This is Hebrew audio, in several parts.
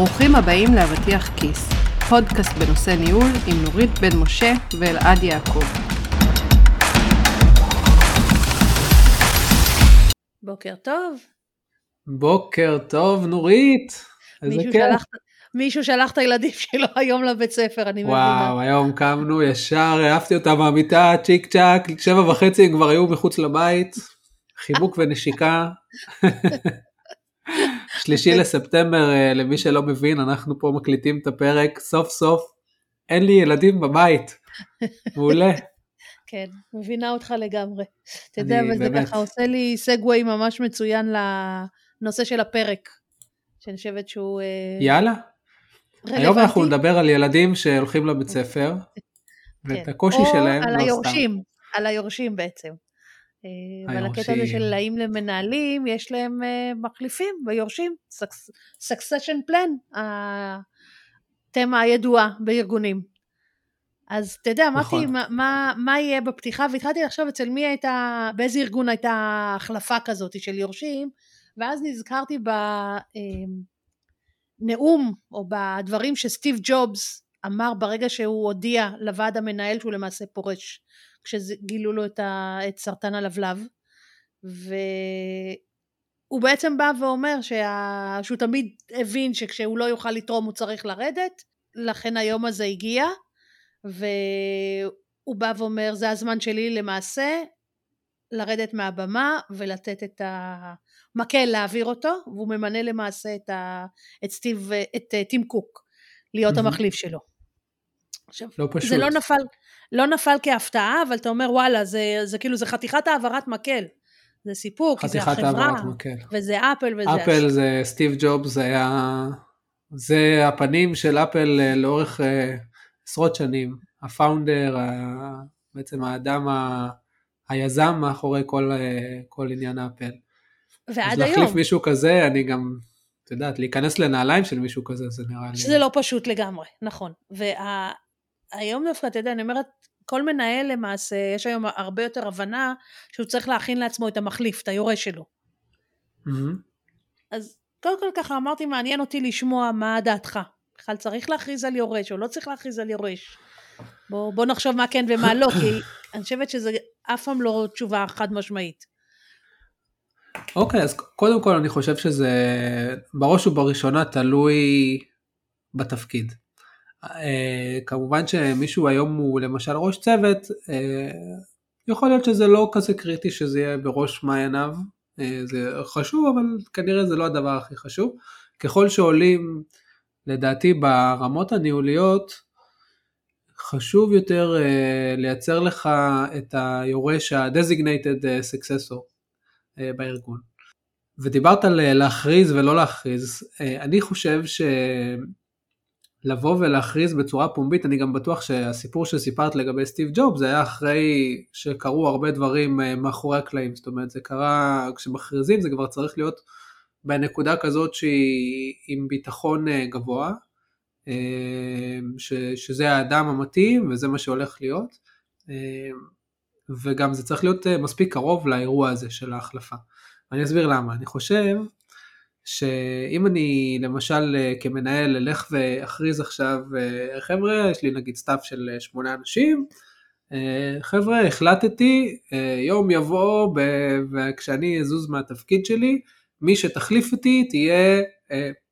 ברוכים הבאים לאבטיח כיס, פודקאסט בנושא ניהול עם נורית בן משה ואלעד יעקב. בוקר טוב. בוקר טוב, נורית. איזה כיף. שלח, מישהו שלח את הילדים שלו היום לבית ספר, אני מבינה. וואו, היום קמנו ישר, העפתי אותם מהמיטה, צ'יק צ'אק, שבע וחצי הם כבר היו מחוץ לבית, חיבוק ונשיקה. שלישי לספטמבר, אה, למי שלא מבין, אנחנו פה מקליטים את הפרק, סוף סוף אין לי ילדים בבית. מעולה. כן, מבינה אותך לגמרי. אתה יודע, אני אבל זה באמת- ככה עושה לי סגווי ממש מצוין לנושא של הפרק, שאני חושבת שהוא אה, יאללה, רלוונטי. היום אנחנו נדבר על ילדים שהולכים לבית ספר, ואת כן. הקושי או שלהם, על לא סתם. היורשים, על היורשים בעצם. אה, ועל הקטע הזה. של האם למנהלים יש להם אה, מחליפים ויורשים, Suc- succession plan, התמה הידועה בארגונים. אז אתה יודע, אמרתי נכון. מה, מה, מה יהיה בפתיחה, והתחלתי לחשוב אצל מי הייתה, באיזה ארגון הייתה החלפה כזאת של יורשים, ואז נזכרתי בנאום, או בדברים שסטיב ג'ובס אמר ברגע שהוא הודיע לוועד המנהל שהוא למעשה פורש, כשגילו לו את, ה, את סרטן הלבלב, והוא בעצם בא ואומר שה, שהוא תמיד הבין שכשהוא לא יוכל לתרום הוא צריך לרדת, לכן היום הזה הגיע, והוא בא ואומר זה הזמן שלי למעשה לרדת מהבמה ולתת את המקל להעביר אותו והוא ממנה למעשה את, ה, את סטיב, את אה, טים קוק להיות מהמם. המחליף שלו. עכשיו, לא פשוט. זה לא נפל, לא נפל כהפתעה אבל אתה אומר וואלה זה, זה כאילו זה חתיכת העברת מקל זה סיפור כי זה החברה מקל. וזה אפל וזה אפל זה סטיב ג'ובס היה זה הפנים של אפל אה, לאורך אה, עשרות שנים הפאונדר בעצם האדם ה- היזם מאחורי כל, אה, כל עניין אפל. ועד אז להחליף היום מישהו כזה אני גם את יודעת להיכנס לנעליים של מישהו כזה זה נראה לי שזה לא פשוט לגמרי, נכון. והיום דווקא, אתה יודע, אני אומרת, כל מנהל למעשה, יש היום הרבה יותר הבנה שהוא צריך להכין לעצמו את המחליף, את היורש שלו. מהמם. אז קודם כל ככה אמרתי, מעניין אותי לשמוע מה דעתך. בכלל צריך להכריז על יורש או לא צריך להכריז על יורש. בוא, בוא נחשוב מה כן ומה לא, כי אני חושבת שזה אף פעם לא תשובה חד משמעית. אוקיי אז קודם כל אני חושב שזה בראש ובראשונה תלוי בתפקיד. אה, כמובן שמישהו היום הוא למשל ראש צוות, אה, יכול להיות שזה לא כזה קריטי שזה יהיה בראש מעייניו, אה, זה חשוב אבל כנראה זה לא הדבר הכי חשוב. ככל שעולים לדעתי ברמות הניהוליות, חשוב יותר אה, לייצר לך את היורש ה-designated successor אה, בארגון. ודיברת על להכריז ולא להכריז, אה, אני חושב שלבוא ולהכריז בצורה פומבית, אני גם בטוח שהסיפור שסיפרת לגבי סטיב ג'וב זה היה אחרי שקרו הרבה דברים אה, מאחורי הקלעים, זאת אומרת זה קרה, כשמכריזים זה כבר צריך להיות בנקודה כזאת שהיא עם ביטחון אה, גבוה, אה, ש, שזה האדם המתאים וזה מה שהולך להיות. וגם זה צריך להיות מספיק קרוב לאירוע הזה של ההחלפה. אני אסביר למה. אני חושב שאם אני למשל אה, כמנהל אלך ואכריז עכשיו, אה, חבר'ה, יש לי נגיד staff של אה, שמונה אנשים, חבר'ה, החלטתי, יום יבוא וכשאני אזוז מהתפקיד שלי, מי שתחליף אותי תהיה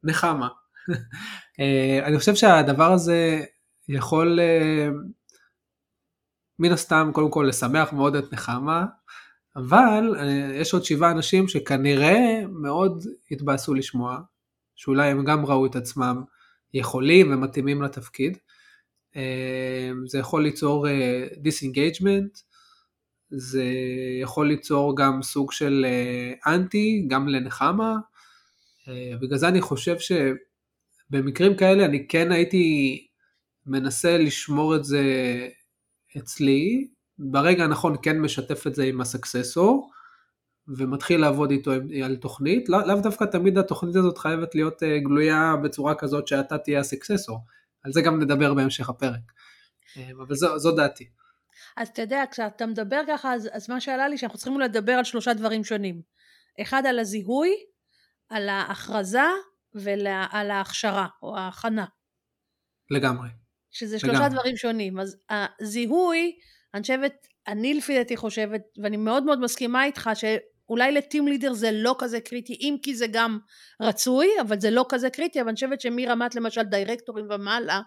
נחמה. אני חושב שהדבר הזה יכול מן הסתם קודם כל לשמח מאוד את נחמה, אבל אה, יש עוד שבעה אנשים שכנראה מאוד התבאסו לשמוע, שאולי הם גם ראו את עצמם יכולים ומתאימים לתפקיד. אה, זה יכול ליצור disengagement, זה יכול ליצור גם סוג של אה, אנטי, גם לנחמה. אה, בגלל זה אני חושב שבמקרים כאלה אני כן הייתי מנסה לשמור את זה אצלי, ברגע הנכון כן משתף את זה עם הסקססור, ומתחיל לעבוד איתו על תוכנית, לא- לאו דווקא תמיד התוכנית הזאת חייבת להיות אה, גלויה בצורה כזאת שאתה תהיה הסקססור, על זה גם נדבר בהמשך הפרק, אה, אבל זו, זו דעתי. אז אתה יודע, כשאתה מדבר ככה, אז, אז מה שעלה לי, שאנחנו צריכים לדבר על שלושה דברים שונים. אחד על הזיהוי, על ההכרזה, ועל ההכשרה או ההכנה. לגמרי. שזה שלושה לגמרי. דברים שונים. אז הזיהוי, אני חושבת, אני לפי דעתי חושבת, ואני מאוד מאוד מסכימה איתך, שאולי לטים לידר זה לא כזה קריטי, אם כי זה גם רצוי, אבל זה לא כזה קריטי, אבל אני חושבת שמרמת למשל דירקטורים ומעלה,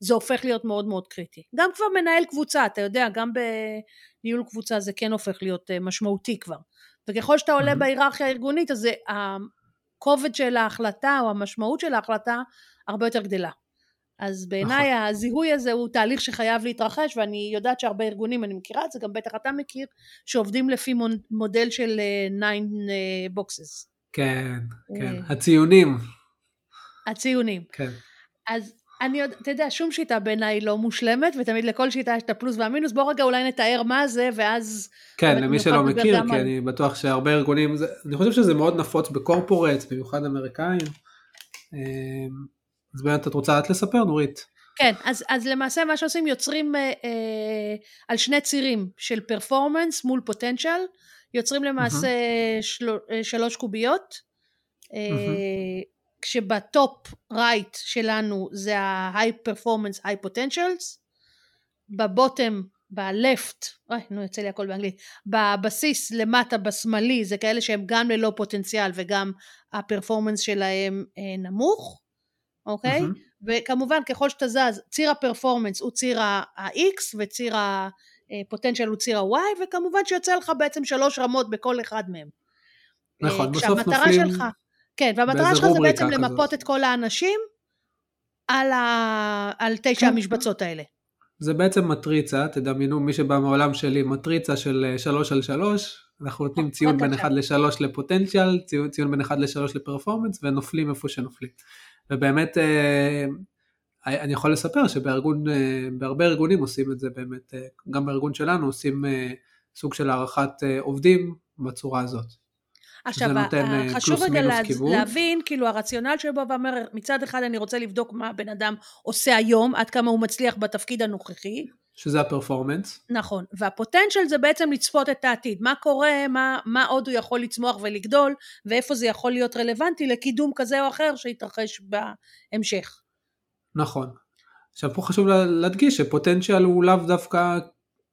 זה הופך להיות מאוד מאוד קריטי. גם כבר מנהל קבוצה, אתה יודע, גם בניהול קבוצה זה כן הופך להיות אה, משמעותי כבר. וככל שאתה עולה mm-hmm. בהיררכיה הארגונית, אז הכובד של ההחלטה או המשמעות של ההחלטה הרבה יותר גדלה. אז בעיניי נכון. הזיהוי הזה הוא תהליך שחייב להתרחש ואני יודעת שהרבה ארגונים, אני מכירה את זה, גם בטח אתה מכיר, שעובדים לפי מודל של 9 אה, בוקסס. אה, כן, כן, הציונים. הציונים. כן. אז אני יודע, אתה יודע, שום שיטה בעיניי לא מושלמת, ותמיד לכל שיטה יש את הפלוס והמינוס, בוא רגע אולי נתאר מה זה, ואז... כן, למי שלא מכיר, כי אני בטוח שהרבה ארגונים, זה, אני חושב שזה מאוד נפוץ בקורפורט, במיוחד אמריקאים. אז באמת את רוצה את לספר, נורית? כן, אז, אז למעשה מה שעושים, יוצרים אה, אה, על שני צירים של פרפורמנס מול פוטנציאל, יוצרים למעשה mm-hmm. של, אה, שלוש קוביות. Mm-hmm. כשבטופ רייט שלנו זה ה-high performance high potentials, בבוטם, ב-left, אוי נו יוצא לי הכל באנגלית, בבסיס למטה בשמאלי זה כאלה שהם גם ללא פוטנציאל וגם הפרפורמנס שלהם אה, נמוך, אוקיי? Mm-hmm. וכמובן ככל שאתה זז, ציר הפרפורמנס הוא ציר ה-X וציר הפוטנציאל הוא ציר ה-Y וכמובן שיוצא לך בעצם שלוש רמות בכל אחד מהם. נכון, אה, בסוף נופלים... שלך, כן, והמטרה שלך זה בעצם כזאת. למפות את כל האנשים על, ה... על תשע כן. המשבצות האלה. זה בעצם מטריצה, תדמיינו מי שבא מהעולם שלי, מטריצה של שלוש על שלוש, אנחנו נותנים ציון בין אחד לשלוש לפוטנציאל, ציון, ציון בין אחד לשלוש לפרפורמנס, ונופלים איפה שנופלים. ובאמת, אה, אני יכול לספר שבארגון, אה, ארגונים עושים את זה באמת, אה, גם בארגון שלנו עושים סוג של הערכת עובדים בצורה הזאת. עכשיו, אה, חשוב רגע לה, להבין, כאילו הרציונל שבו ואומר, מצד אחד אני רוצה לבדוק מה הבן אדם עושה היום, עד כמה הוא מצליח בתפקיד הנוכחי. שזה הפרפורמנס. נכון, והפוטנציאל זה בעצם לצפות את העתיד, מה קורה, מה, מה עוד הוא יכול לצמוח ולגדול, ואיפה זה יכול להיות רלוונטי לקידום כזה או אחר שיתרחש בהמשך. נכון. עכשיו פה חשוב להדגיש שפוטנציאל הוא לאו דווקא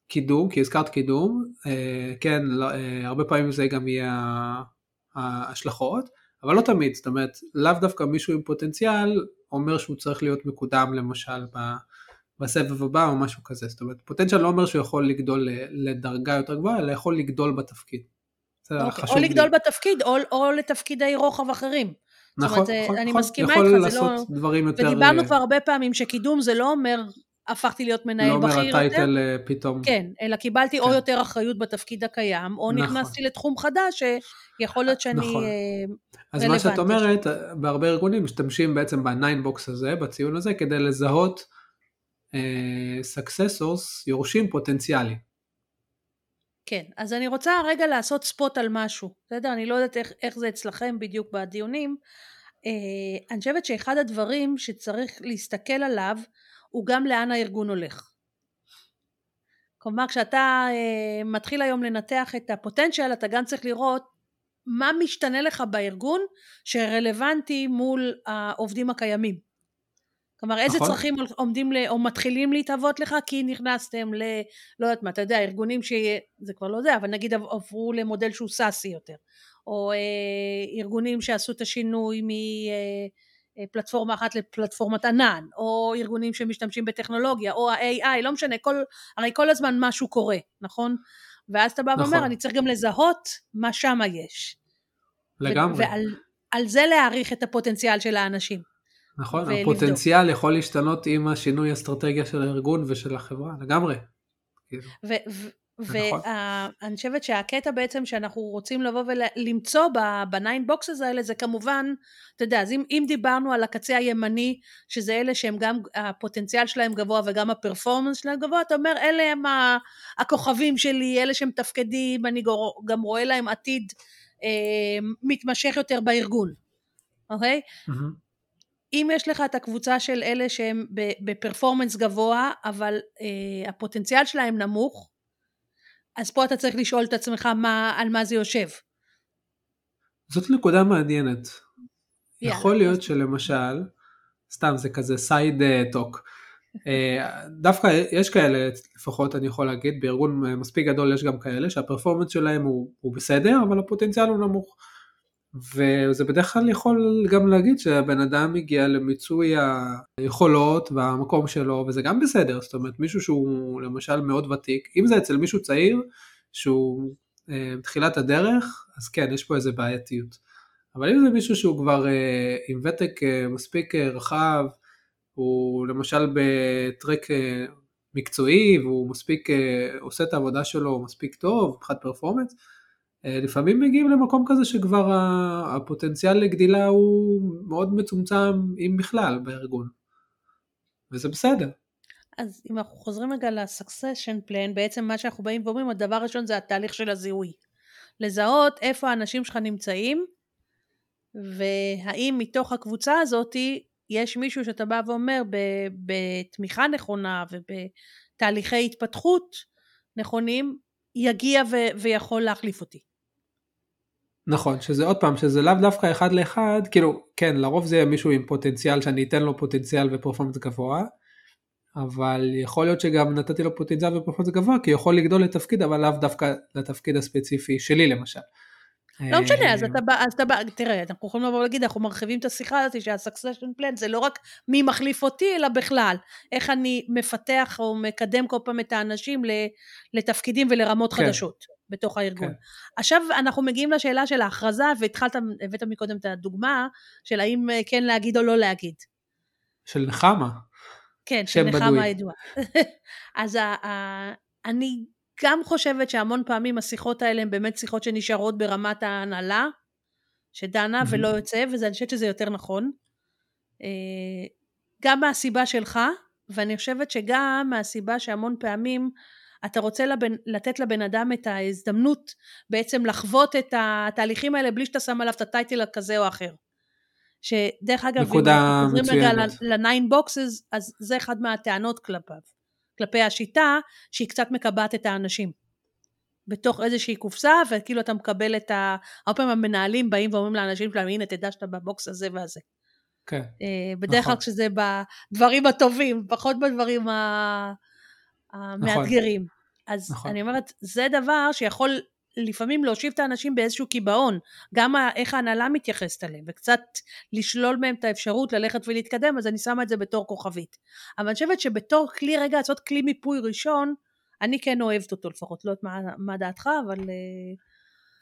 קידום, כי הזכרת קידום, אה, כן, לא, אה, הרבה פעמים זה גם יהיה ההשלכות, אבל לא תמיד, זאת אומרת, לאו דווקא מישהו עם פוטנציאל אומר שהוא צריך להיות מקודם למשל בסבב הבא או משהו כזה, זאת אומרת, פוטנציאל לא אומר שהוא יכול לגדול לדרגה יותר גבוהה, אלא יכול לגדול בתפקיד. אוקיי, או לגדול לי. בתפקיד או, או לתפקידי רוחב אחרים. נכון, אומרת, נכון, אני נכון, מסכימה איתך, זה לא... דברים יותר... ודיברנו כבר הרבה פעמים שקידום זה לא אומר הפכתי להיות מנהל לא בכיר יותר. לא אה, פתאום. כן, אלא קיבלתי כן. או יותר אחריות בתפקיד הקיים, או נכון. נכנסתי לתחום חדש שיכול להיות שאני נכון. רלוונטית. אז מה שאת אומרת, בהרבה ארגונים משתמשים בעצם ב nine box הזה, בציון הזה, כדי לזהות סקססורס, uh, יורשים פוטנציאלי. כן, אז אני רוצה רגע לעשות spot על משהו, בסדר? אני לא יודעת איך, איך זה אצלכם בדיוק בדיונים. Uh, אני חושבת שאחד הדברים שצריך להסתכל עליו הוא גם לאן הארגון הולך. כלומר כשאתה אה, מתחיל היום לנתח את הפוטנציאל אתה גם צריך לראות מה משתנה לך בארגון שרלוונטי מול העובדים הקיימים. כלומר איזה נכון. צרכים עומדים ל, או מתחילים להתהוות לך כי נכנסתם ל... לא יודעת מה, אתה יודע, ארגונים שזה כבר לא זה, אבל נגיד עברו למודל שהוא סאסי יותר, או אה, ארגונים שעשו את השינוי מ... אה, פלטפורמה אחת לפלטפורמת ענן, או ארגונים שמשתמשים בטכנולוגיה, או ה-AI, לא משנה, כל, הרי כל הזמן משהו קורה, נכון? ואז אתה בא נכון. ואומר, אני צריך גם לזהות מה שמה יש. לגמרי. ועל זה להעריך את הפוטנציאל של האנשים. נכון, ולבדוק. הפוטנציאל יכול להשתנות עם השינוי אסטרטגיה של הארגון ושל החברה, לגמרי. כאילו. ו- ואני חושבת שהקטע בעצם שאנחנו רוצים לבוא ולמצוא בניין בוקסס האלה זה כמובן, אתה יודע, אז אם, אם דיברנו על הקצה הימני, שזה אלה שהם גם, הפוטנציאל שלהם גבוה וגם הפרפורמנס שלהם גבוה, אתה אומר, אלה הם הכוכבים שלי, אלה שמתפקדים, אני גם רואה להם עתיד אה, מתמשך יותר בארגון, אוקיי? Mm-hmm. אם יש לך את הקבוצה של אלה שהם ב performance גבוה, אבל אה, הפוטנציאל שלהם נמוך, אז פה אתה צריך לשאול את עצמך מה, על מה זה יושב. זאת נקודה מעניינת. יכול להיות שלמשל, סתם זה כזה side talk, אה, דווקא יש כאלה, לפחות אני יכול להגיד, בארגון מספיק גדול יש גם כאלה שה performance שלהם הוא, הוא בסדר, אבל הפוטנציאל הוא נמוך. וזה בדרך כלל יכול גם להגיד שהבן אדם הגיע למיצוי היכולות והמקום שלו, וזה גם בסדר, זאת אומרת מישהו שהוא למשל מאוד ותיק, אם זה אצל מישהו צעיר שהוא אה, תחילת הדרך, אז כן, יש פה איזה בעייתיות. אבל אם זה מישהו שהוא כבר אה, עם ותק אה, מספיק אה, רחב, הוא למשל בטרק אה, מקצועי והוא מספיק אה, עושה את העבודה שלו מספיק טוב מבחינת פרפורמנס, לפעמים מגיעים למקום כזה שכבר הפוטנציאל לגדילה הוא מאוד מצומצם אם בכלל בארגון. וזה בסדר. אז אם אנחנו חוזרים רגע ל-succession plan, בעצם מה שאנחנו באים ואומרים, הדבר הראשון זה התהליך של הזיהוי. לזהות איפה האנשים שלך נמצאים, והאם מתוך הקבוצה הזאתי יש מישהו שאתה בא ואומר בתמיכה נכונה ובתהליכי התפתחות נכונים, יגיע ו- ויכול להחליף אותי. נכון, שזה עוד פעם, שזה לאו דווקא אחד לאחד, כאילו, כן, לרוב זה יהיה מישהו עם פוטנציאל, שאני אתן לו פוטנציאל ופרפורמנס גבוה, אבל יכול להיות שגם נתתי לו פוטנציאל ופרפורמנס גבוה, כי יכול לגדול לתפקיד, אבל לאו דווקא לתפקיד הספציפי שלי למשל. לא משנה, אז אתה בא, אז אתה בא, תראה, אנחנו יכולים לבוא ולהגיד, אנחנו מרחיבים את השיחה הזאת שה-succession plan זה לא רק מי מחליף אותי, אלא בכלל, איך אני מפתח או מקדם כל פעם את האנשים לתפקידים ולרמות כן. חדשות בתוך הארגון. כן. עכשיו אנחנו מגיעים לשאלה של ההכרזה, והתחלת, הבאת מקודם את הדוגמה, של האם אה, כן להגיד או לא להגיד. של נחמה. כן, של נחמה הידועה. אז אני גם חושבת שהמון פעמים השיחות האלה הן באמת שיחות שנשארות ברמת ההנהלה, שדנה. ולא יוצא, ואני חושבת שזה יותר נכון. אה, גם מהסיבה שלך, ואני חושבת שגם מהסיבה שהמון פעמים אתה רוצה לבן, לתת לבן אדם את ההזדמנות בעצם לחוות את התהליכים האלה בלי שאתה שם עליו את הטייטל הכזה או אחר. שדרך אגב, אם אנחנו חוזרים רגע לניין בוקסס, אז זה אחד מהטענות כלפיו. כלפי השיטה שהיא קצת מקבעת את האנשים. בתוך איזושהי קופסה וכאילו אתה מקבל את ה... הרבה פעמים המנהלים באים ואומרים לאנשים שלהם הנה תדע שאתה בבוקס הזה והזה. כן. אה, בדרך כלל נכון. כשזה בדברים הטובים, פחות בדברים המאתגרים. נכון. אז נכון. אני אומרת, זה דבר שיכול לפעמים להושיב את האנשים באיזשהו קיבעון, גם איך ההנהלה מתייחסת אליהם, וקצת לשלול מהם את האפשרות ללכת ולהתקדם, אז אני שמה את זה בתור כוכבית. אבל אני חושבת שבתור כלי רגע לעשות כלי מיפוי ראשון, אני כן אוהבת אותו לפחות, לא יודעת מה, מה דעתך, אבל... אה,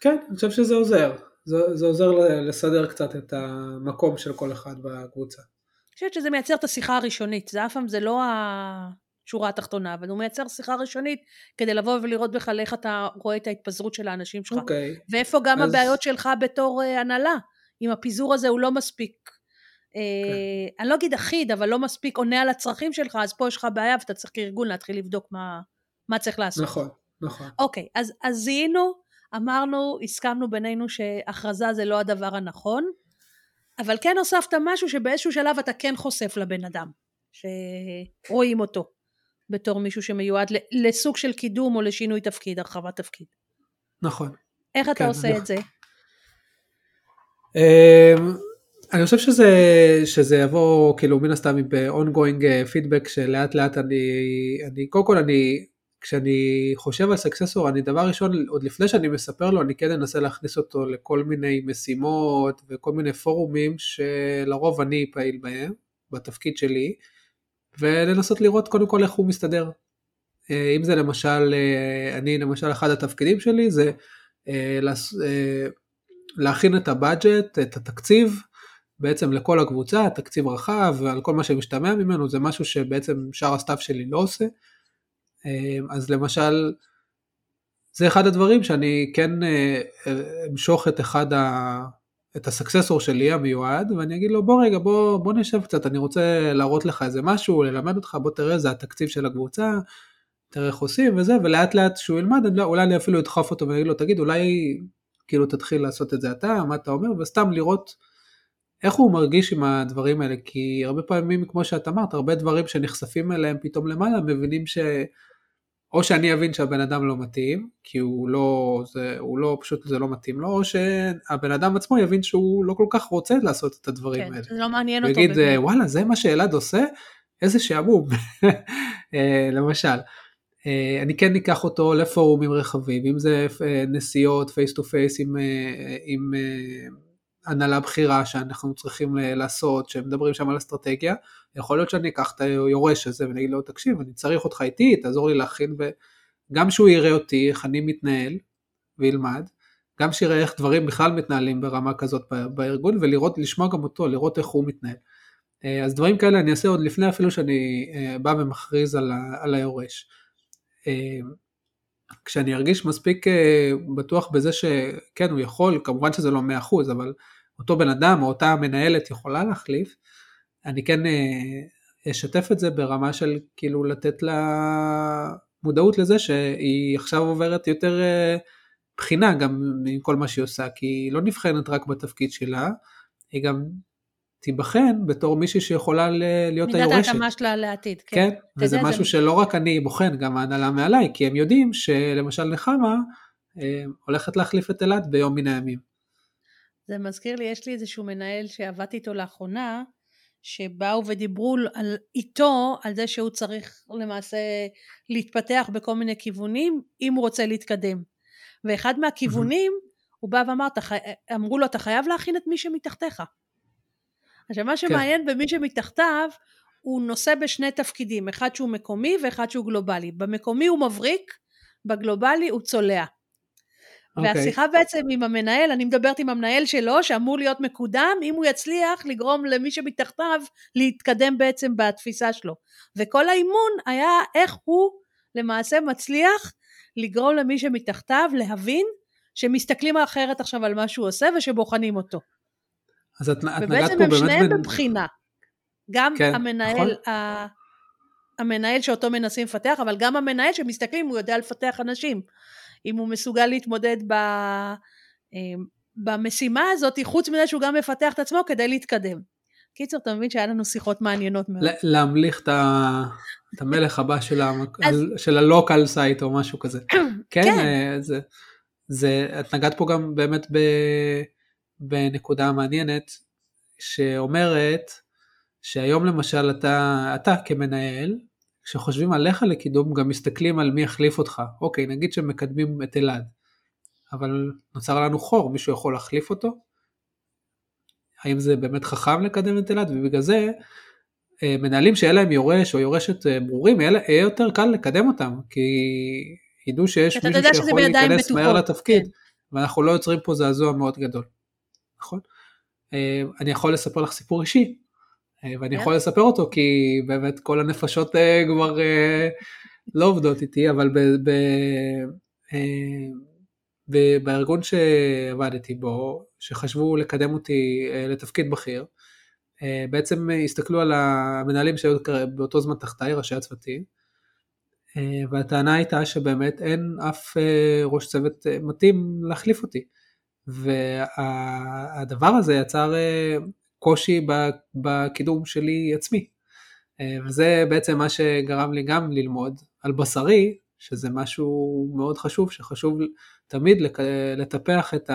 כן, אני חושב שזה עוזר. זה, זה עוזר לסדר קצת את המקום של כל אחד בקבוצה. אני חושבת שזה מייצר את השיחה הראשונית, זה אף פעם זה לא ה... שורה התחתונה, אבל הוא מייצר שיחה ראשונית כדי לבוא ולראות בכלל איך אתה רואה את ההתפזרות של האנשים שלך. אוקיי. Okay. ואיפה גם אז... הבעיות שלך בתור uh, הנהלה, אם הפיזור הזה הוא לא מספיק, okay. uh, כן. אני לא אגיד אחיד, אבל לא מספיק עונה על הצרכים שלך, אז פה יש לך בעיה ואתה צריך כארגון להתחיל לבדוק מה, מה צריך לעשות. נכון, נכון. אוקיי, okay, אז, אז זיהינו, אמרנו, הסכמנו בינינו שהכרזה זה לא הדבר הנכון, אבל כן הוספת משהו שבאיזשהו שלב אתה כן חושף לבן אדם, שרואים אותו. בתור מישהו שמיועד לסוג של קידום או לשינוי תפקיד, הרחבת תפקיד. נכון. איך אתה כן, עושה אני... את זה? אמ, אני חושב שזה, שזה יבוא כאילו מן הסתם עם ongoing פידבק שלאט לאט אני, אני קודם כל אני, כשאני חושב על successor אני דבר ראשון עוד לפני שאני מספר לו אני כן אנסה להכניס אותו לכל מיני משימות וכל מיני פורומים שלרוב אני פעיל בהם בתפקיד שלי. ולנסות לראות קודם כל איך הוא מסתדר. אה, אם זה למשל, אה, אני למשל אחד התפקידים שלי זה אה, להכין את ה budget, את התקציב, בעצם לכל הקבוצה, תקציב רחב ועל כל מה שמשתמע ממנו, זה משהו שבעצם שאר ה staff שלי לא עושה. אז למשל, זה אחד הדברים שאני כן אמשוך את אחד ה... את הסקססור שלי המיועד, ואני אגיד לו בוא רגע בוא, בוא נשב קצת, אני רוצה להראות לך איזה משהו, ללמד אותך, בוא תראה זה התקציב של הקבוצה, תראה איך עושים וזה, ולאט לאט שהוא ילמד, אני, לא, אולי אני אפילו אדחוף אותו ואגיד לו תגיד אולי כאילו תתחיל לעשות את זה אתה, מה אתה אומר, וסתם לראות איך הוא מרגיש עם הדברים האלה, כי הרבה פעמים כמו שאת אמרת, הרבה דברים שנחשפים אליהם פתאום למעלה, מבינים ש... או שאני אבין שהבן אדם לא מתאים, כי הוא לא, זה, הוא לא, פשוט זה לא מתאים לו, או שהבן אדם עצמו יבין שהוא לא כל כך רוצה לעשות את הדברים כן, האלה. זה לא מעניין אותו. ויגיד. וואלה, זה מה שאלעד עושה? איזה שעמום, אה, למשל. אה, אני כן אקח אותו לפורומים רחבים, אם זה אה, נסיעות face to face עם הנהלה בכירה שאנחנו צריכים לעשות, שמדברים שם על אסטרטגיה, יכול להיות שאני אקח את היורש הזה ואני אגיד לו, תקשיב, אני צריך אותך איתי, תעזור לי להכין, וגם שהוא יראה אותי, איך אני מתנהל, וילמד, גם שיראה איך דברים בכלל מתנהלים ברמה כזאת בארגון, ולראות, לשמוע גם אותו, לראות איך הוא מתנהל. אה, אז דברים כאלה אני אעשה עוד לפני אפילו שאני אה, בא ומכריז על, ה, על היורש. אה, כשאני ארגיש מספיק בטוח בזה שכן, הוא יכול, כמובן שזה לא 100%, אבל אותו בן אדם או אותה מנהלת יכולה להחליף, אני כן אשתף את זה ברמה של כאילו לתת לה מודעות לזה שהיא עכשיו עוברת יותר בחינה גם מכל מה שהיא עושה, כי היא לא נבחנת רק בתפקיד שלה, היא גם תיבחן בתור מישהי שיכולה להיות היורשת. מידת ההתאמה שלה לעתיד, כן. כן, וזה משהו זה... שלא רק אני בוחן, גם ההנהלה מעליי, כי הם יודעים שלמשל נחמה אה, הולכת להחליף את אילת ביום מן הימים. זה מזכיר לי, יש לי איזשהו מנהל שעבדתי איתו לאחרונה, שבאו ודיברו על, איתו על זה שהוא צריך למעשה להתפתח בכל מיני כיוונים, אם הוא רוצה להתקדם. ואחד מהכיוונים, הוא בא ואמר, אמרו לו, אתה חייב להכין את מי שמתחתיך. עכשיו מה כן. שמעניין כן. במי שמתחתיו הוא נושא בשני תפקידים, אחד שהוא מקומי ואחד שהוא גלובלי. במקומי הוא מבריק, בגלובלי הוא צולע. Okay. אוקיי. והשיחה בעצם עם המנהל, אני מדברת עם המנהל שלו שאמור להיות מקודם, אם הוא יצליח לגרום למי שמתחתיו להתקדם בעצם בתפיסה שלו. וכל האימון היה איך הוא למעשה מצליח לגרום למי שמתחתיו להבין שמסתכלים אחרת עכשיו על מה שהוא עושה ושבוחנים אותו. אז את, את נגעת פה באמת... ובעצם הם שניהם. בבחינה. גם כן, המנהל, נכון? ה... המנהל שאותו מנסים לפתח, אבל גם המנהל שמסתכלים הוא יודע לפתח אנשים. אם הוא מסוגל להתמודד ב... אמ, במשימה הזאת, חוץ מזה שהוא גם מפתח את עצמו כדי להתקדם. קיצר, אתה מבין שהיה לנו שיחות מעניינות מאוד. להמליך את, ה... את המלך הבא של, המק... אז... של ה local site או משהו כזה. כן, כן. אה, זה, זה, את נגעת פה גם באמת ב... בנקודה מעניינת שאומרת שהיום למשל אתה, אתה כמנהל, כשחושבים עליך לקידום גם מסתכלים על מי יחליף אותך. אוקיי, נגיד שמקדמים את אלעד, אבל נוצר לנו חור, מישהו יכול להחליף אותו? האם זה באמת חכם לקדם את אלעד? ובגלל זה אה, מנהלים שאין להם יורש או יורשת אה, ברורים, יהיה יותר קל לקדם אותם, כי ידעו שיש מישהו שיכול להיכנס מהר לתפקיד, כן. ואנחנו לא יוצרים פה זעזוע מאוד גדול. נכון? אני יכול לספר לך סיפור אישי, ואני יכול לספר אותו כי באמת כל הנפשות אה, כבר לא עובדות איתי, אבל ב, ב, ב, בארגון שעבדתי בו, שחשבו לקדם אותי לתפקיד בכיר, בעצם הסתכלו על המנהלים שהיו באותו זמן תחתיי, ראשי הצוותים, והטענה הייתה שבאמת אין אף ראש צוות מתאים להחליף אותי. והדבר הזה יצר אה, קושי בקידום שלי עצמי. אה, וזה בעצם מה שגרם לי גם ללמוד על בשרי, שזה משהו מאוד חשוב, שחשוב תמיד לטפח את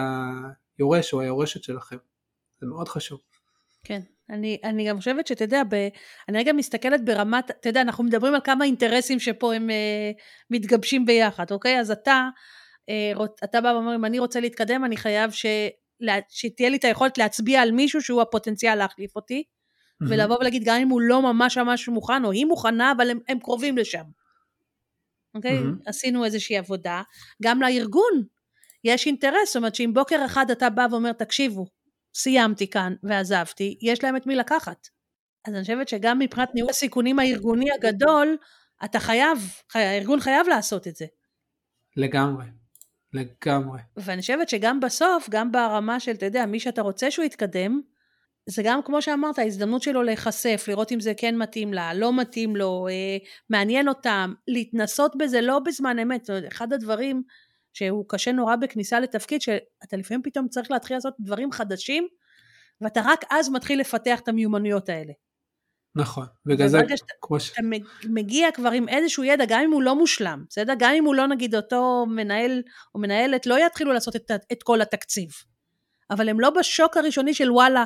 היורש או היורשת שלכם. זה מאוד חשוב. כן, אני, אני גם חושבת שאתה יודע, ב, אני רגע מסתכלת ברמת, אתה יודע, אנחנו מדברים על כמה אינטרסים שפה הם uh, מתגבשים ביחד, אוקיי? אז אתה אה, אתה בא ואומר, אם אני רוצה להתקדם, אני חייב ש... שתהיה לי את היכולת להצביע על מישהו שהוא הפוטנציאל להחליף אותי, mm-hmm. ולבוא ולהגיד, גם אם הוא לא ממש ממש מוכן, או היא מוכנה, אבל הם, הם קרובים לשם. אוקיי? Mm-hmm. עשינו איזושהי עבודה. גם לארגון יש אינטרס, זאת אומרת שאם בוקר אחד אתה בא ואומר, תקשיבו, סיימתי כאן ועזבתי, יש להם את מי לקחת. אז אני חושבת שגם מבחינת ניהול הסיכונים הארגוני הגדול, אתה חייב, הארגון חייב לעשות את זה. לגמרי. לגמרי. ואני חושבת שגם בסוף, גם ברמה של, אתה יודע, מי שאתה רוצה שהוא יתקדם, זה גם כמו שאמרת, ההזדמנות שלו להיחשף, לראות אם זה כן מתאים לה, לא מתאים לו, אה, מעניין אותם, להתנסות בזה לא בזמן אמת. אחד הדברים שהוא קשה נורא בכניסה לתפקיד, שאתה לפעמים פתאום צריך להתחיל לעשות דברים חדשים, ואתה רק אז מתחיל לפתח את המיומנויות האלה. נכון, בגלל זה, שאתה- כמו ש... אתה מגיע כבר עם איזשהו ידע, גם אם הוא לא מושלם, בסדר? גם אם הוא לא, נגיד, אותו מנהל או מנהלת לא יתחילו לעשות את, את כל התקציב. אבל הם לא בשוק הראשוני של וואלה,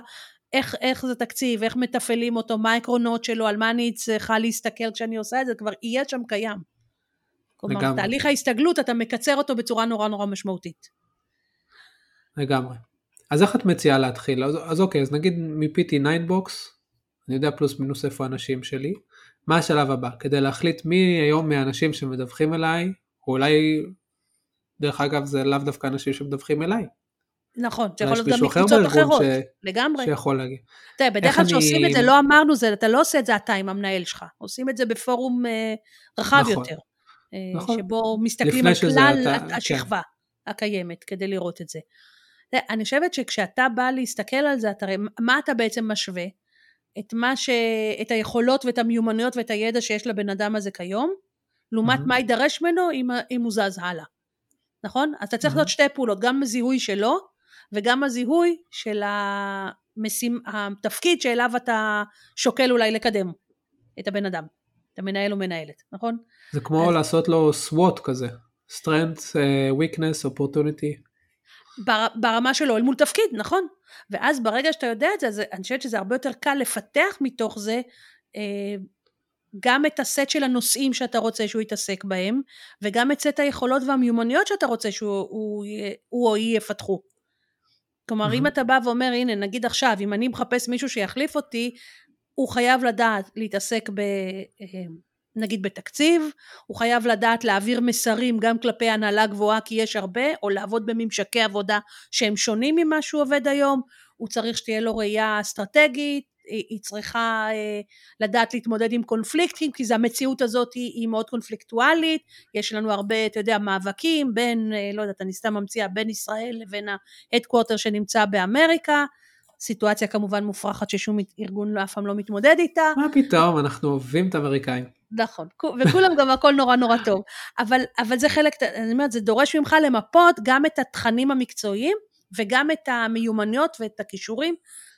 איך, איך זה תקציב, איך מתפעלים אותו, מה העקרונות שלו, על מה אני צריכה להסתכל כשאני עושה את זה, כבר יהיה שם קיים. כלומר, לגמרי. תהליך ההסתגלות, אתה מקצר אותו בצורה נורא נורא משמעותית. לגמרי. אז איך את מציעה להתחיל? אז, אז אוקיי, אז נגיד מיפיתי 9בוקס, אני יודע פלוס מינוס איפה האנשים שלי, מה השלב הבא? כדי להחליט מי היום מהאנשים שמדווחים אליי, או אולי, דרך אגב זה לאו דווקא אנשים שמדווחים אליי. נכון, זה יכול להיות גם מקבוצות אחרות, ש... לגמרי. שיכול להגיד. תראה, בדרך כלל כשעושים אני- את זה, לא אמרנו זה, אתה לא עושה את זה אתה עם המנהל שלך, עושים את זה בפורום אה, רחב נכון. יותר, אה, נכון. שבו מסתכלים על כלל אתה- כן. השכבה הקיימת כדי לראות את זה. אני חושבת שכשאתה בא להסתכל על זה, אתה, מה אתה בעצם משווה? את מה ש... את היכולות ואת המיומנויות ואת הידע שיש לבן אדם הזה כיום, לעומת מהמם. מה יידרש ממנו אם, אם הוא זז הלאה. נכון? אז אתה צריך מהמם. לעשות שתי פעולות, גם הזיהוי שלו וגם הזיהוי של המשים, התפקיד שאליו אתה שוקל אולי לקדם את הבן אדם, את המנהל או מנהלת, נכון? זה כמו אז- לעשות לו SWOT כזה, strength, אה, weakness, opportunity. בר, ברמה שלו אל מול תפקיד, נכון? ואז ברגע שאתה יודע את זה, אז אני חושבת שזה הרבה יותר קל לפתח מתוך זה אה, גם את הסט של הנושאים שאתה רוצה שהוא יתעסק בהם, וגם את סט היכולות והמיומנויות שאתה רוצה שהוא הוא, הוא או היא יפתחו. כלומר, אם מהמם. אתה בא ואומר, הנה, נגיד עכשיו, אם אני מחפש מישהו שיחליף אותי, הוא חייב לדעת להתעסק ב... אה, נגיד בתקציב, הוא חייב לדעת להעביר מסרים גם כלפי הנהלה גבוהה כי יש הרבה, או לעבוד בממשקי עבודה שהם שונים ממה שהוא עובד היום, הוא צריך שתהיה לו ראייה אסטרטגית, היא, צריכה אה, לדעת להתמודד עם קונפליקטים, כי זה המציאות הזאת היא, היא מאוד קונפליקטואלית, יש לנו הרבה, אתה יודע, מאבקים בין, אה, לא יודעת, אני סתם ממציאה, בין ישראל לבין ה headquarter שנמצא באמריקה, סיטואציה כמובן מופרכת ששום ארגון אף פעם לא מתמודד איתה, מה פתאום, אנחנו אוהבים את האמריקאים. נכון, כו- וכולם גם הכל נורא נורא טוב, אבל, אבל זה חלק, אני אומרת, זה דורש ממך למפות גם את התכנים המקצועיים וגם את המיומנויות ואת הכישורים,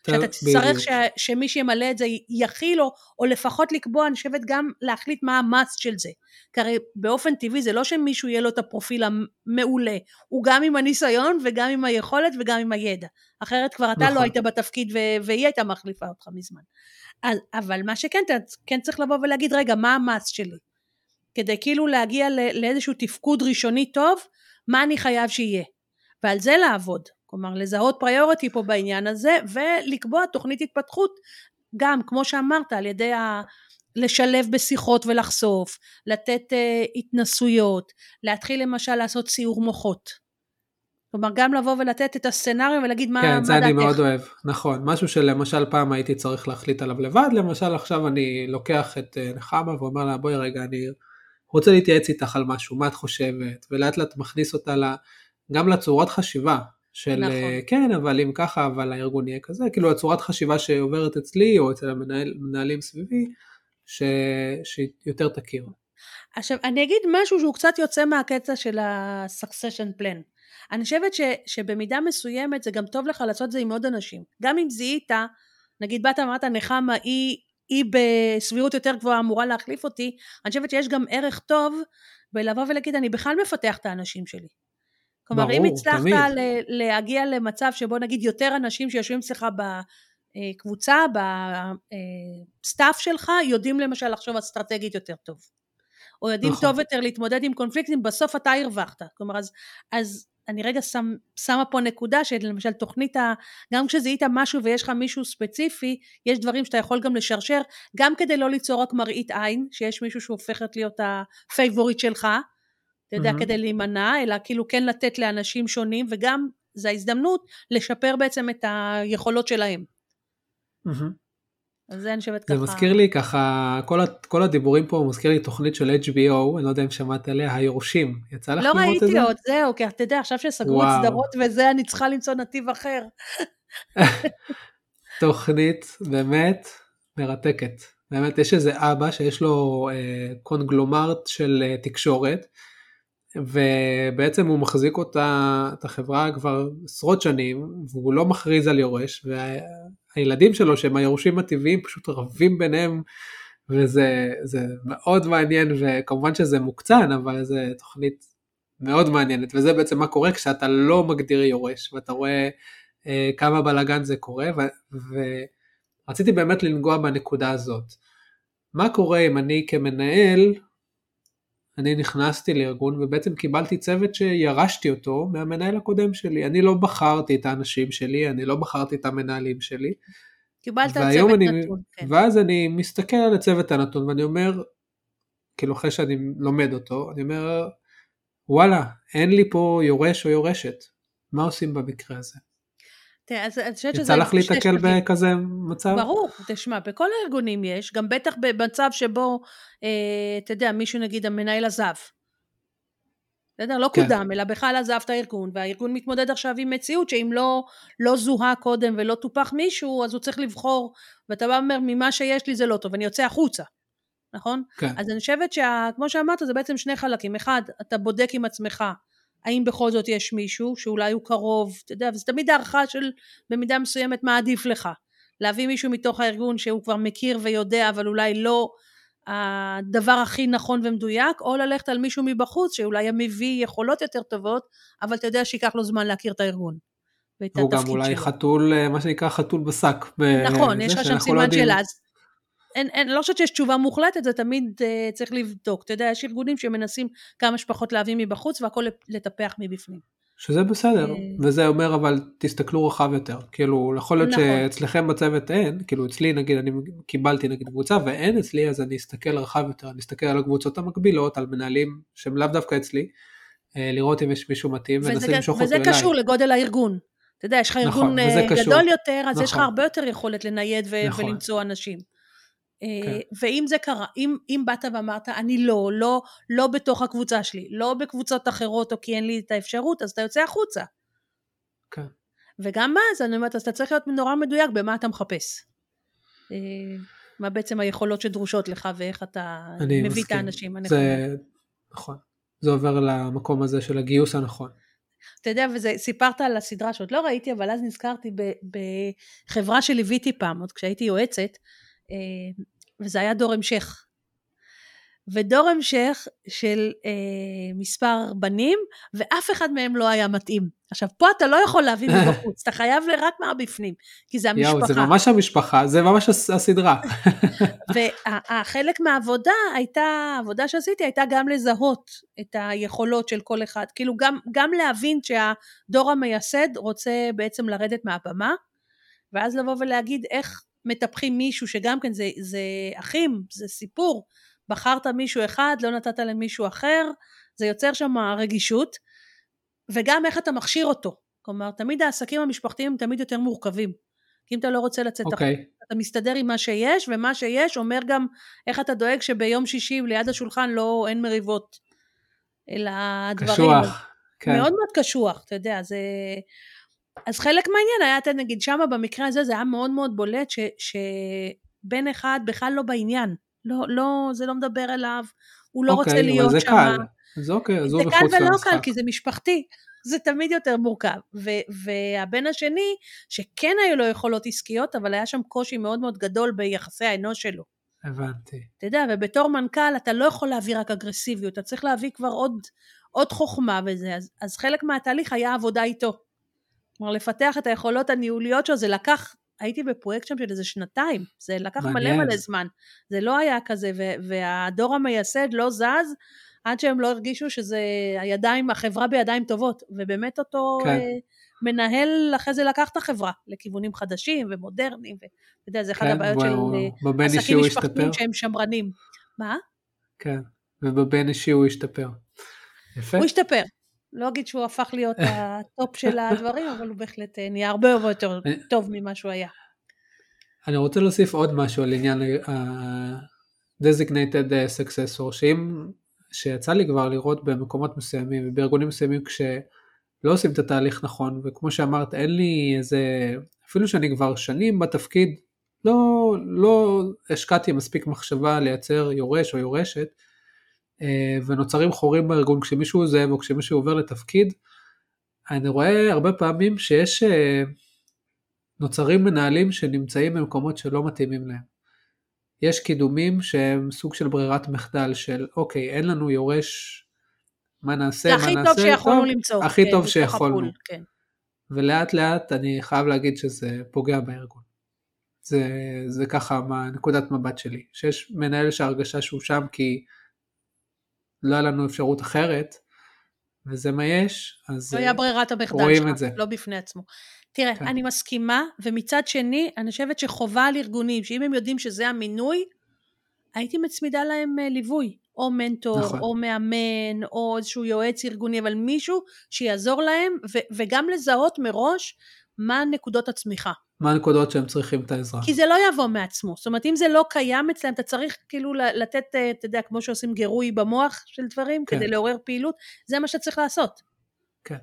שאתה תצטרך. ש, שמי שימלא את זה יכיל או, או לפחות לקבוע, אני חושבת גם להחליט מה ה must של זה. כי הרי באופן טבעי זה לא שמישהו יהיה לו את הפרופיל המעולה, הוא גם עם הניסיון וגם עם היכולת וגם עם הידע. אחרת כבר אתה נכון. לא היית בתפקיד ו- והיא הייתה מחליפה אותך מזמן. אז, אבל מה שכן, אתה כן צריך לבוא ולהגיד, רגע, מה המאסט שלי? כדי כאילו להגיע לאיזשהו תפקוד ראשוני טוב, מה אני חייב שיהיה. ועל זה לעבוד. כלומר, לזהות פריוריטי פה בעניין הזה, ולקבוע תוכנית התפתחות, גם, כמו שאמרת, על ידי ה... לשלב בשיחות ולחשוף, לתת uh, התנסויות, להתחיל למשל לעשות סיור מוחות. כלומר, גם לבוא ולתת את הסצנריו ולהגיד מה, כן, מה זה אני דעתך. מאוד אוהב, נכון, משהו שלמשל פעם הייתי צריך להחליט עליו לבד, למשל עכשיו אני לוקח את אה, נחמה ואומר לה בואי רגע אני רוצה להתייעץ איתך על משהו, מה את חושבת, ולאט לאט מכניס אותה לה, גם לצורת חשיבה של נכון. אה, כן אבל אם ככה אבל הארגון יהיה כזה, כאילו הצורת חשיבה שעוברת אצלי או אצל המנהל- המנהלים סביבי, ש... שיותר תכיר. עכשיו, אני אגיד משהו שהוא קצת יוצא מהקטע של ה-succession plan. אני חושבת ש, שבמידה מסוימת זה גם טוב לך לעשות את זה עם עוד אנשים. גם אם זיהית, נגיד באת אמרת נחמה היא, היא בסבירות יותר גבוהה אמורה להחליף אותי, אני חושבת שיש גם ערך טוב בלבוא ולהגיד אני בכלל מפתח את האנשים שלי. כלומר אם ברור, הצלחת תמיד. ל- להגיע למצב שבו נגיד יותר אנשים שיושבים אצלך בקבוצה, ב staff שלך, יודעים למשל לחשוב אסטרטגית יותר טוב. או יודעים נכון. טוב יותר להתמודד עם קונפליקטים, בסוף אתה הרווחת. כלומר, אז, אז אני רגע שם, שמה פה נקודה שלמשל תוכנית, ה, גם כשזיהית משהו ויש לך מישהו ספציפי, יש דברים שאתה יכול גם לשרשר, גם כדי לא ליצור רק מראית עין, שיש מישהו שהופכת להיות ה favorite שלך, אתה יודע, מהמם. כדי להימנע, אלא כאילו כן לתת לאנשים שונים, וגם זו ההזדמנות לשפר בעצם את היכולות שלהם. מהמם. אז זה אני חושבת ככה. זה מזכיר לי ככה, כל, כל הדיבורים פה מזכיר לי תוכנית של HBO, אני לא יודע אם שמעת עליה, היורשים. יצא לך לא לראות את ראיתי זה? עוד, זהו, כי אתה יודע, עכשיו שסגרו את וואו. סדרות וזה, אני צריכה למצוא נתיב אחר. תוכנית באמת מרתקת. באמת, יש איזה אבא שיש לו אה, קונגלומרט של אה, תקשורת, ובעצם הוא מחזיק אותה, את החברה כבר עשרות שנים, והוא לא מכריז על יורש, והילדים שלו שהם היורשים הטבעיים פשוט רבים ביניהם, וזה מאוד מעניין, וכמובן שזה מוקצן, אבל זו תוכנית מאוד מעניינת, וזה בעצם מה קורה כשאתה לא מגדיר יורש, ואתה רואה אה, כמה בלאגן זה קורה. ורציתי באמת לנגוע בנקודה הזאת. מה קורה אם אני כמנהל אני נכנסתי לארגון ובעצם קיבלתי צוות שירשתי אותו מהמנהל הקודם שלי. אני לא בחרתי את האנשים שלי, אני לא בחרתי את המנהלים שלי. קיבלת צוות אני, נתון, כן. ואז אני מסתכל על הצוות הנתון ואני אומר, כאילו אחרי שאני לומד אותו, אני אומר, וואלה, אין לי פה יורש או יורשת, מה עושים במקרה הזה? תראה, אז אני חושבת שזה... יצא לך להתקל בכזה מצב? ברור, תשמע, בכל הארגונים יש, גם בטח במצב שבו, אה, אתה יודע, מישהו נגיד המנהל עזב. בסדר? לא כן. קודם, אלא בכלל עזב את הארגון, והארגון מתמודד עכשיו עם מציאות שאם לא, לא זוהה קודם ולא טופח מישהו, אז הוא צריך לבחור, ואתה בא ואומר, ממה שיש לי זה לא טוב, אני יוצא החוצה, נכון? כן. אז אני חושבת שכמו שאמרת, זה בעצם שני חלקים. אחד, אתה בודק עם עצמך האם בכל זאת יש מישהו שאולי הוא קרוב, אתה יודע, וזה תמיד הערכה של במידה מסוימת מה עדיף לך. להביא מישהו מתוך הארגון שהוא כבר מכיר ויודע, אבל אולי לא הדבר הכי נכון ומדויק, או ללכת על מישהו מבחוץ שאולי מביא יכולות יותר טובות, אבל אתה יודע שייקח לו זמן להכיר את הארגון. ואת התפקיד שלו. הוא גם אולי שלו. חתול, אה, מה שנקרא חתול בשק. נכון, יש לך שם סימן לא שאלה. אז אין, אין, לא חושבת שיש תשובה מוחלטת, זה תמיד uh, צריך לבדוק. אתה יודע, יש ארגונים שמנסים כמה שפחות להביא מבחוץ והכל לטפח מבפנים. שזה בסדר, אה, וזה אומר אבל תסתכלו רחב יותר. כאילו, יכול להיות נכון. שאצלכם בצוות אין, כאילו אצלי נגיד אני קיבלתי נגיד קבוצה ואין אצלי, אז אני אסתכל רחב יותר, אני אסתכל על הקבוצות המקבילות, על מנהלים שהם לאו דווקא אצלי, אה, לראות אם יש מישהו מתאים ונסה למשוך אותו אליי. וזה קשור לגודל הארגון. אתה יודע, יש לך נכון, ארגון נכון, גדול יותר, אז נכון. יש לך נכון. הרבה יותר יכולת לנייד ו- נכון. ולמצוא אנשים. כן. אה, ואם זה קרה, אם, אם באת ואמרת אני לא, לא, לא בתוך הקבוצה שלי, לא בקבוצות אחרות או כי אין לי את האפשרות, אז אתה יוצא החוצה. כן. וגם אז, אני אומרת, אז אתה צריך להיות נורא מדויק במה אתה מחפש. אה, מה בעצם היכולות שדרושות לך ואיך אתה מביא מסכים. את האנשים הנכונים. זה נכון, זה עובר למקום הזה של הגיוס הנכון. אתה יודע, וסיפרת על הסדרה שעוד לא ראיתי, אבל אז נזכרתי בחברה שליוויתי פעם, עוד כשהייתי יועצת, וזה היה דור המשך. ודור המשך של אה, מספר בנים, ואף אחד מהם לא היה מתאים. עכשיו, פה אתה לא יכול להביא מבחוץ, אתה חייב רק מהבפנים, כי זה המשפחה. יואו, זה ממש המשפחה, זה ממש הסדרה. והחלק מהעבודה הייתה, העבודה שעשיתי הייתה גם לזהות את היכולות של כל אחד, כאילו גם, גם להבין שהדור המייסד רוצה בעצם לרדת מהבמה, ואז לבוא ולהגיד איך מטפחים מישהו שגם כן זה, זה אחים, זה סיפור, בחרת מישהו אחד, לא נתת למישהו אחר, זה יוצר שם רגישות, וגם איך אתה מכשיר אותו. כלומר, תמיד העסקים המשפחתיים הם תמיד יותר מורכבים. כי אם אתה לא רוצה לצאת okay. אוקיי. החוצה, אתה מסתדר עם מה שיש, ומה שיש אומר גם איך אתה דואג שביום שישי ליד השולחן לא, אין מריבות, אלא דברים. קשוח. כן. מאוד מאוד קשוח, אתה יודע, זה... אז חלק מהעניין היה, אתה נגיד, שמה במקרה הזה זה היה מאוד מאוד בולט ש, שבן אחד בכלל לא בעניין, לא, לא, זה לא מדבר אליו, הוא לא אוקיי, רוצה להיות שם. אוקיי, אבל זה קל, אז אוקיי, מחוץ למשחק. זה קל ולא קל, כי זה משפחתי, זה תמיד יותר מורכב. ו- והבן השני, שכן היו לו יכולות עסקיות, אבל היה שם קושי מאוד מאוד גדול ביחסי האנוש שלו. הבנתי. אתה יודע, ובתור מנכ"ל אתה לא יכול להביא רק אגרסיביות, אתה צריך להביא כבר עוד, עוד חוכמה וזה, אז, אז חלק מהתהליך היה עבודה איתו. כלומר, לפתח את היכולות הניהוליות שלו, זה לקח, הייתי בפרויקט שם של איזה שנתיים, זה לקח מעניין. מלא מלא זמן, זה לא היה כזה, והדור המייסד לא זז עד שהם לא הרגישו שזה הידיים, החברה בידיים טובות, ובאמת אותו כן. אה, מנהל אחרי זה לקח את החברה לכיוונים חדשים ומודרניים, ואתה יודע, זה אחת כן, הבעיות של אה, עסקים משפחתיים שהם שמרנים. מה? כן, ובבין אישי הוא השתפר. יפה. הוא השתפר, לא אגיד שהוא הפך להיות ה top של הדברים, אבל הוא בהחלט אה, נהיה הרבה יותר טוב ממה שהוא היה. אני רוצה להוסיף עוד משהו על עניין ה-designated אה, successor, שאם, שיצא לי כבר לראות במקומות מסוימים ובארגונים מסוימים כשלא עושים את התהליך נכון, וכמו שאמרת, אין לי איזה, אפילו שאני כבר שנים בתפקיד, לא, לא השקעתי מספיק מחשבה לייצר יורש או יורשת, אה, ונוצרים חורים בארגון כשמישהו עוזב או כשמישהו עובר לתפקיד, אני רואה הרבה פעמים שיש אה, נוצרים מנהלים שנמצאים במקומות שלא מתאימים להם. יש קידומים שהם סוג של ברירת מחדל של אוקיי, אין לנו יורש, מה נעשה, מה נעשה, זה הכי טוב שיכולנו למצוא. הכי כן, טוב שיכולנו. הפול, כן. ולאט לאט אני חייב להגיד שזה פוגע בארגון. זה, זה ככה מה, נקודת מבט שלי, שיש מנהל שההרגשה שהוא שם כי לא היה לנו אפשרות אחרת, וזה מה יש, אז זה היה ברירת המחדל שלך. לא בפני עצמו. תראה, כן. אני מסכימה, ומצד שני, אני חושבת שחובה על ארגונים, שאם הם יודעים שזה המינוי, הייתי מצמידה להם אה, ליווי, או מנטור, נכון. או מאמן, או איזשהו יועץ ארגוני, אבל מישהו שיעזור להם, ו- וגם לזהות מראש מה נקודות הצמיחה. מה הנקודות שהם צריכים את העזרה. כי זה לא יבוא מעצמו. זאת אומרת, אם זה לא קיים אצלם, אתה צריך כאילו לתת, אה, אתה יודע, כמו שעושים גירוי במוח של דברים, כן. כדי לעורר פעילות, זה מה שצריך לעשות. כן.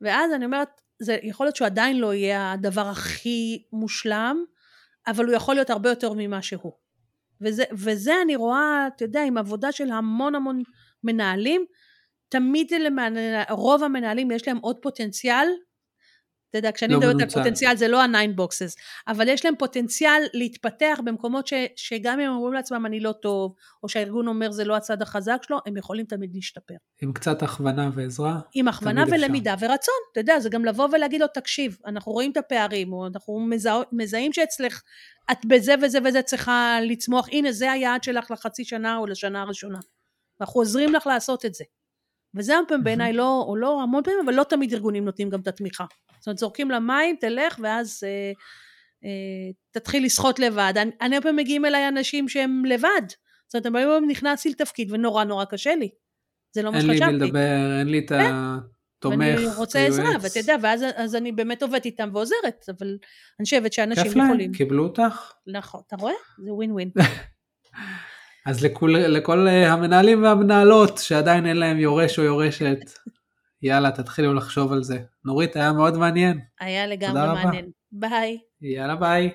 ואז אני אומרת, זה יכול להיות שהוא עדיין לא יהיה הדבר הכי מושלם, אבל הוא יכול להיות הרבה יותר ממה שהוא. וזה, וזה אני רואה, אתה יודע, עם עבודה של המון המון מנהלים, תמיד למנהל, רוב המנהלים יש להם עוד פוטנציאל, אתה יודע, כשאני לא מדברת על. פוטנציאל זה לא ה-nine boxes, אבל יש להם פוטנציאל להתפתח במקומות ש, שגם אם הם אומרים לעצמם אני לא טוב, או שהארגון אומר זה לא הצד החזק שלו, הם יכולים תמיד להשתפר. עם קצת הכוונה ועזרה, עם הכוונה תמיד אפשר. ולמידה ורצון, אתה יודע, זה גם לבוא ולהגיד לו, תקשיב, אנחנו רואים את הפערים, או אנחנו מזהה, מזהים שאצלך, את בזה וזה וזה צריכה לצמוח, הנה זה היעד שלך לחצי שנה או לשנה הראשונה. אנחנו עוזרים לך לעשות את זה. וזה הרבה פעמים בעיניי לא, או לא המון פעמים, אבל לא תמיד ארגונים נותנים גם את התמיכה. זאת אומרת, זורקים למים, תלך, ואז אה, אה, תתחיל לשחות לבד. אני, אני הרבה פעמים מגיעים אליי אנשים שהם לבד. זאת אומרת, הרבה פעמים נכנסתי לתפקיד ונורא נורא קשה לי. זה לא מה אין לי שחשבתי. מי לדבר, אין לי את התומך, ואני רוצה עזרה, היועץ. ואתה יודע, ואז אז אני באמת עובדת איתם ועוזרת, אבל אני חושבת שאנשים כיף להם, יכולים. קיבלו אותך. נכון, אתה רואה? זה ווין ווין. אז לכול, לכל אה, המנהלים והמנהלות שעדיין אין להם יורש או יורשת, יאללה, תתחילו לחשוב על זה. נורית, היה מאוד מעניין. היה לגמרי. מעניין. ביי. יאללה, ביי.